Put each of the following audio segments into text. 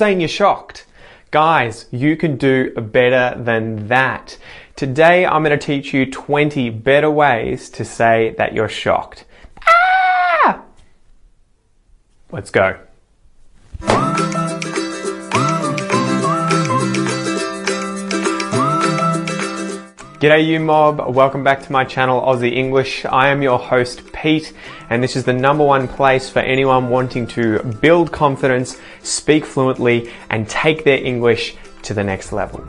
saying you're shocked. Guys, you can do better than that. Today I'm going to teach you 20 better ways to say that you're shocked. Ah! Let's go. G'day you mob, welcome back to my channel Aussie English. I am your host Pete and this is the number one place for anyone wanting to build confidence, speak fluently and take their English to the next level.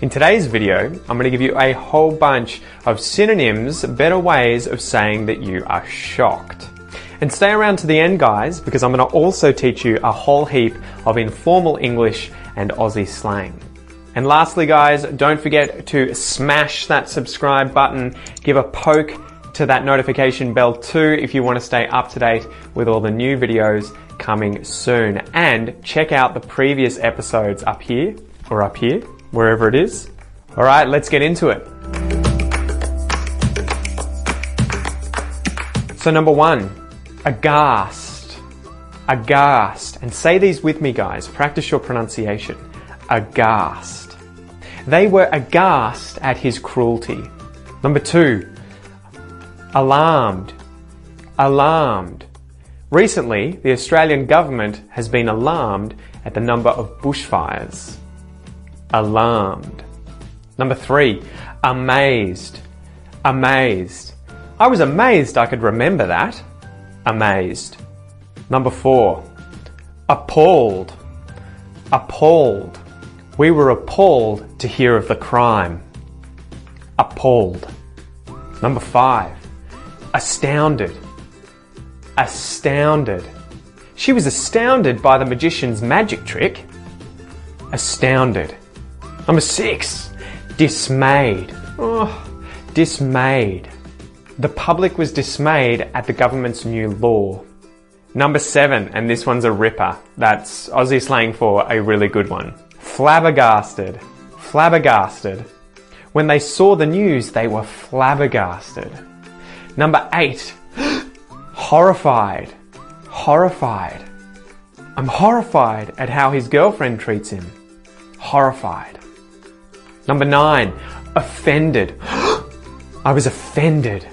In today's video, I'm going to give you a whole bunch of synonyms, better ways of saying that you are shocked. And stay around to the end guys because I'm going to also teach you a whole heap of informal English and Aussie slang. And lastly, guys, don't forget to smash that subscribe button, give a poke to that notification bell too if you want to stay up to date with all the new videos coming soon. And check out the previous episodes up here or up here, wherever it is. All right, let's get into it. So, number one, aghast. Aghast. And say these with me, guys. Practice your pronunciation. Aghast. They were aghast at his cruelty. Number two, alarmed. Alarmed. Recently, the Australian government has been alarmed at the number of bushfires. Alarmed. Number three, amazed. Amazed. I was amazed I could remember that. Amazed. Number four, appalled. Appalled. We were appalled to hear of the crime. Appalled. Number five, astounded. Astounded. She was astounded by the magician's magic trick. Astounded. Number six, dismayed. Oh, dismayed. The public was dismayed at the government's new law. Number seven, and this one's a ripper. That's Aussie slang for a really good one flabbergasted, flabbergasted. When they saw the news, they were flabbergasted. Number eight, horrified, horrified. I'm horrified at how his girlfriend treats him. Horrified. Number nine, offended. I was offended.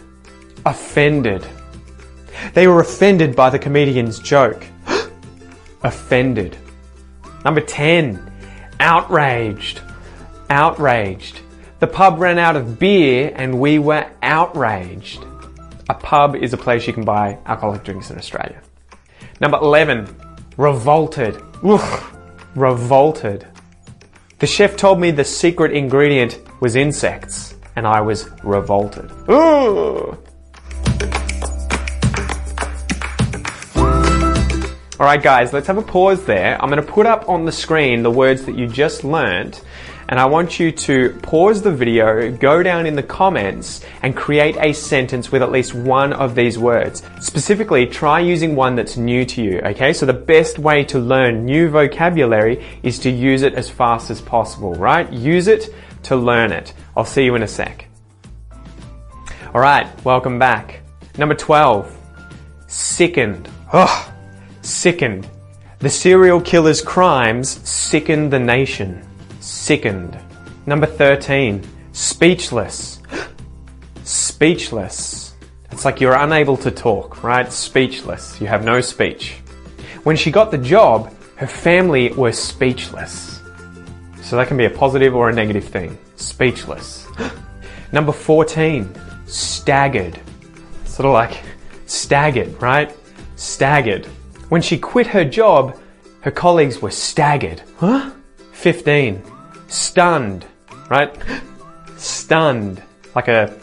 Offended. They were offended by the comedian's joke. offended. Number 10, outraged. Outraged. The pub ran out of beer and we were outraged. A pub is a place you can buy alcoholic drinks in Australia. Number 11, revolted. Oof, revolted. The chef told me the secret ingredient was insects and I was revolted. Alright guys, let's have a pause there. I'm going to put up on the screen the words that you just learnt and I want you to pause the video, go down in the comments and create a sentence with at least one of these words. Specifically, try using one that's new to you, okay? So the best way to learn new vocabulary is to use it as fast as possible, right? Use it to learn it. I'll see you in a sec. Alright, welcome back. Number 12, sickened. Ugh sickened. The serial killer's crimes sickened the nation. Sickened. Number 13, speechless. speechless. It's like you're unable to talk, right? Speechless. You have no speech. When she got the job, her family were speechless. So that can be a positive or a negative thing. Speechless. Number 14, staggered. Sort of like staggered, right? Staggered. When she quit her job, her colleagues were staggered. Huh? 15. Stunned. Right? Stunned. Like a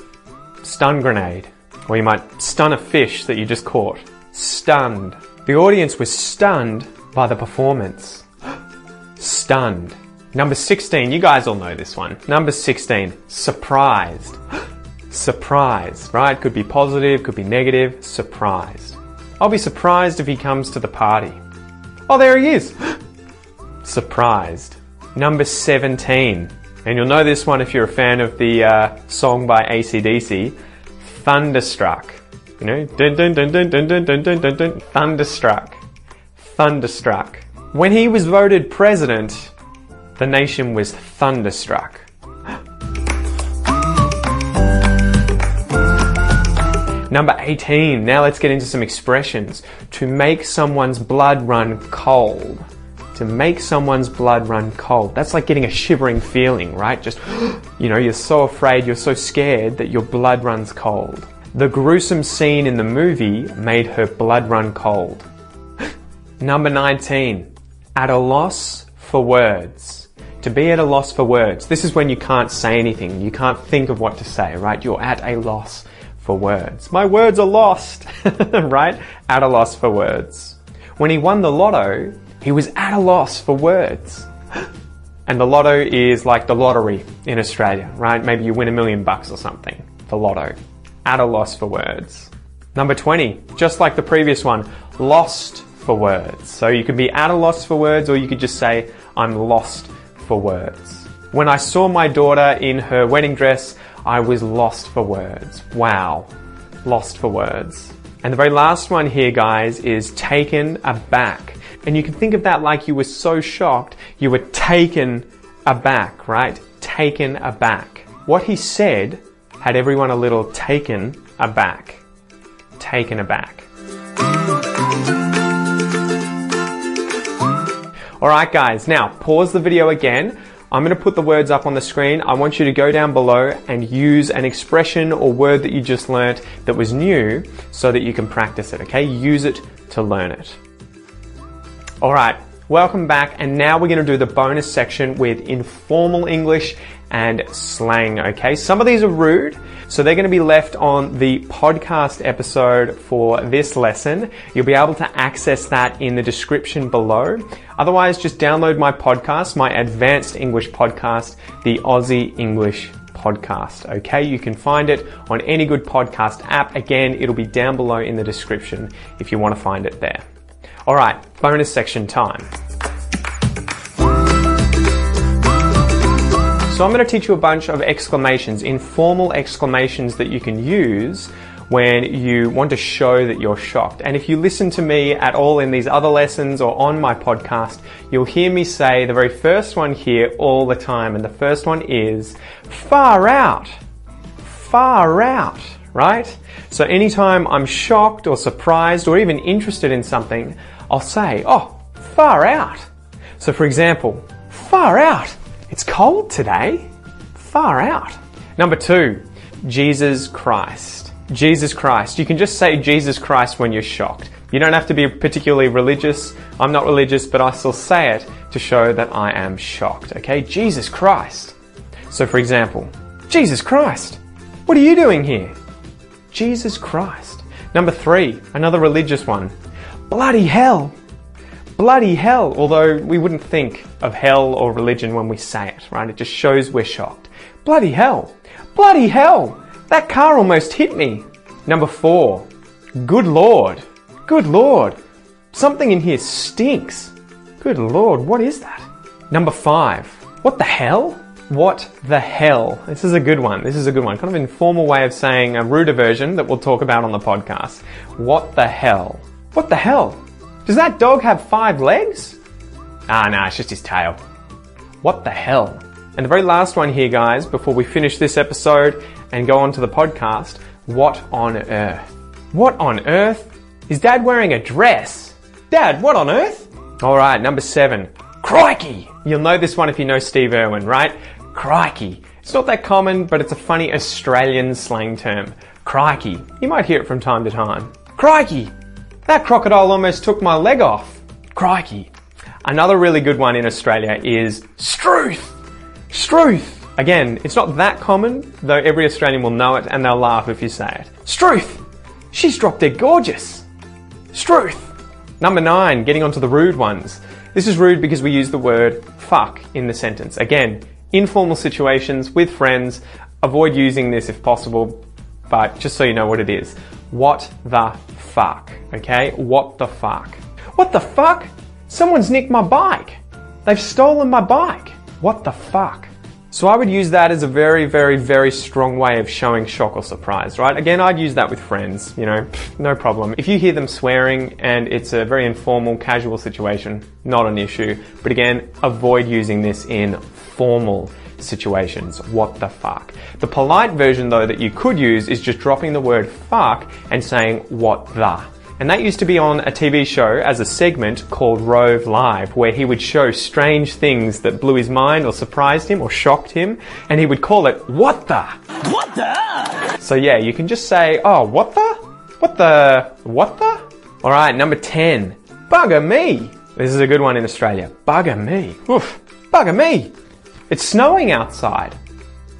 stun grenade. Or you might stun a fish that you just caught. Stunned. The audience was stunned by the performance. stunned. Number 16, you guys all know this one. Number 16, surprised. surprised, right? Could be positive, could be negative. Surprised. I'll be surprised if he comes to the party. Oh, there he is! surprised. Number 17. And you'll know this one if you're a fan of the uh, song by ACDC, Thunderstruck. You know, dun dun dun dun dun dun dun dun dun dun. Thunderstruck. Thunderstruck. When he was voted president, the nation was thunderstruck. Number 18. Now let's get into some expressions. To make someone's blood run cold. To make someone's blood run cold. That's like getting a shivering feeling, right? Just, you know, you're so afraid, you're so scared that your blood runs cold. The gruesome scene in the movie made her blood run cold. Number 19. At a loss for words. To be at a loss for words. This is when you can't say anything. You can't think of what to say, right? You're at a loss for words. My words are lost, right? At a loss for words. When he won the lotto, he was at a loss for words. And the lotto is like the lottery in Australia, right? Maybe you win a million bucks or something. The lotto. At a loss for words. Number 20, just like the previous one, lost for words. So you could be at a loss for words or you could just say, I'm lost for words. When I saw my daughter in her wedding dress, I was lost for words. Wow. Lost for words. And the very last one here, guys, is taken aback. And you can think of that like you were so shocked, you were taken aback, right? Taken aback. What he said had everyone a little taken aback. Taken aback. Alright guys, now pause the video again. I'm going to put the words up on the screen. I want you to go down below and use an expression or word that you just learnt that was new so that you can practice it, okay? Use it to learn it. All right, welcome back. And now we're going to do the bonus section with informal English and slang, okay? Some of these are rude, so they're going to be left on the podcast episode for this lesson. You'll be able to access that in the description below. Otherwise, just download my podcast, my advanced English podcast, the Aussie English podcast. Okay, you can find it on any good podcast app. Again, it'll be down below in the description if you want to find it there. All right, bonus section time. So I'm going to teach you a bunch of exclamations, informal exclamations that you can use when you want to show that you're shocked. And if you listen to me at all in these other lessons or on my podcast, you'll hear me say the very first one here all the time. And the first one is far out. Far out, right? So anytime I'm shocked or surprised or even interested in something, I'll say, oh, far out. So for example, far out. It's cold today. Far out. Number two, Jesus Christ. Jesus Christ. You can just say Jesus Christ when you're shocked. You don't have to be particularly religious. I'm not religious, but I still say it to show that I am shocked. Okay? Jesus Christ. So for example, Jesus Christ. What are you doing here? Jesus Christ. Number three, another religious one. Bloody hell. Bloody hell, although we wouldn't think of hell or religion when we say it, right? It just shows we're shocked. Bloody hell! Bloody hell! That car almost hit me! Number four, good lord! Good lord! Something in here stinks! Good lord, what is that? Number five, what the hell? What the hell? This is a good one. This is a good one. Kind of informal way of saying a ruder version that we'll talk about on the podcast. What the hell? What the hell? Does that dog have five legs? Ah, no, it's just his tail. What the hell? And the very last one here, guys, before we finish this episode and go on to the podcast, what on earth? What on earth? Is dad wearing a dress? Dad, what on earth? Alright, number seven. Crikey! You'll know this one if you know Steve Irwin, right? Crikey. It's not that common, but it's a funny Australian slang term. Crikey. You might hear it from time to time. Crikey! That crocodile almost took my leg off. Crikey. Another really good one in Australia is struth. Struth. Again, it's not that common, though every Australian will know it and they'll laugh if you say it. Struth. She's drop dead gorgeous. Struth. Number nine, getting onto the rude ones. This is rude because we use the word fuck in the sentence. Again, informal situations with friends, avoid using this if possible, but just so you know what it is. What the fuck? Okay? What the fuck? What the fuck? Someone's nicked my bike. They've stolen my bike. What the fuck? So I would use that as a very, very, very strong way of showing shock or surprise, right? Again, I'd use that with friends, you know, no problem. If you hear them swearing and it's a very informal, casual situation, not an issue. But again, avoid using this in formal situations. What the fuck? The polite version though that you could use is just dropping the word fuck and saying what the. And that used to be on a TV show as a segment called Rove Live, where he would show strange things that blew his mind or surprised him or shocked him, and he would call it What the? What the? So yeah, you can just say, Oh, what the? What the? What the? Alright, number 10. Bugger me! This is a good one in Australia. Bugger me. Oof. Bugger me! It's snowing outside.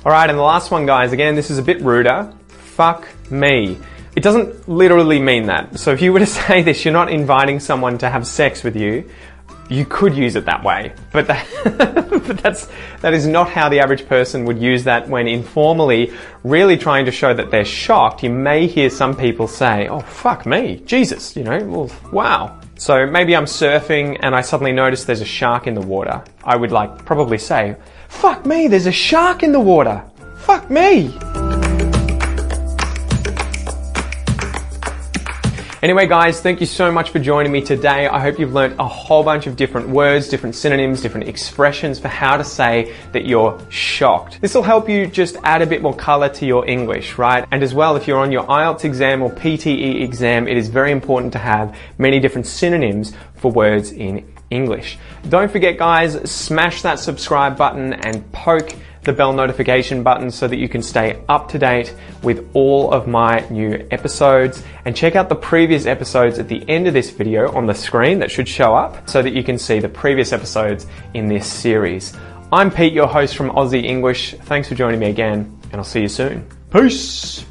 Alright, and the last one, guys, again, this is a bit ruder. Fuck me. It doesn't literally mean that. So if you were to say this, you're not inviting someone to have sex with you. You could use it that way, but that, but that's that is not how the average person would use that when informally, really trying to show that they're shocked. You may hear some people say, "Oh fuck me, Jesus," you know, well, wow. So maybe I'm surfing and I suddenly notice there's a shark in the water. I would like probably say, "Fuck me, there's a shark in the water." Fuck me. Anyway, guys, thank you so much for joining me today. I hope you've learned a whole bunch of different words, different synonyms, different expressions for how to say that you're shocked. This will help you just add a bit more color to your English, right? And as well, if you're on your IELTS exam or PTE exam, it is very important to have many different synonyms for words in English. Don't forget, guys, smash that subscribe button and poke the bell notification button so that you can stay up to date with all of my new episodes and check out the previous episodes at the end of this video on the screen that should show up so that you can see the previous episodes in this series. I'm Pete, your host from Aussie English. Thanks for joining me again and I'll see you soon. Peace!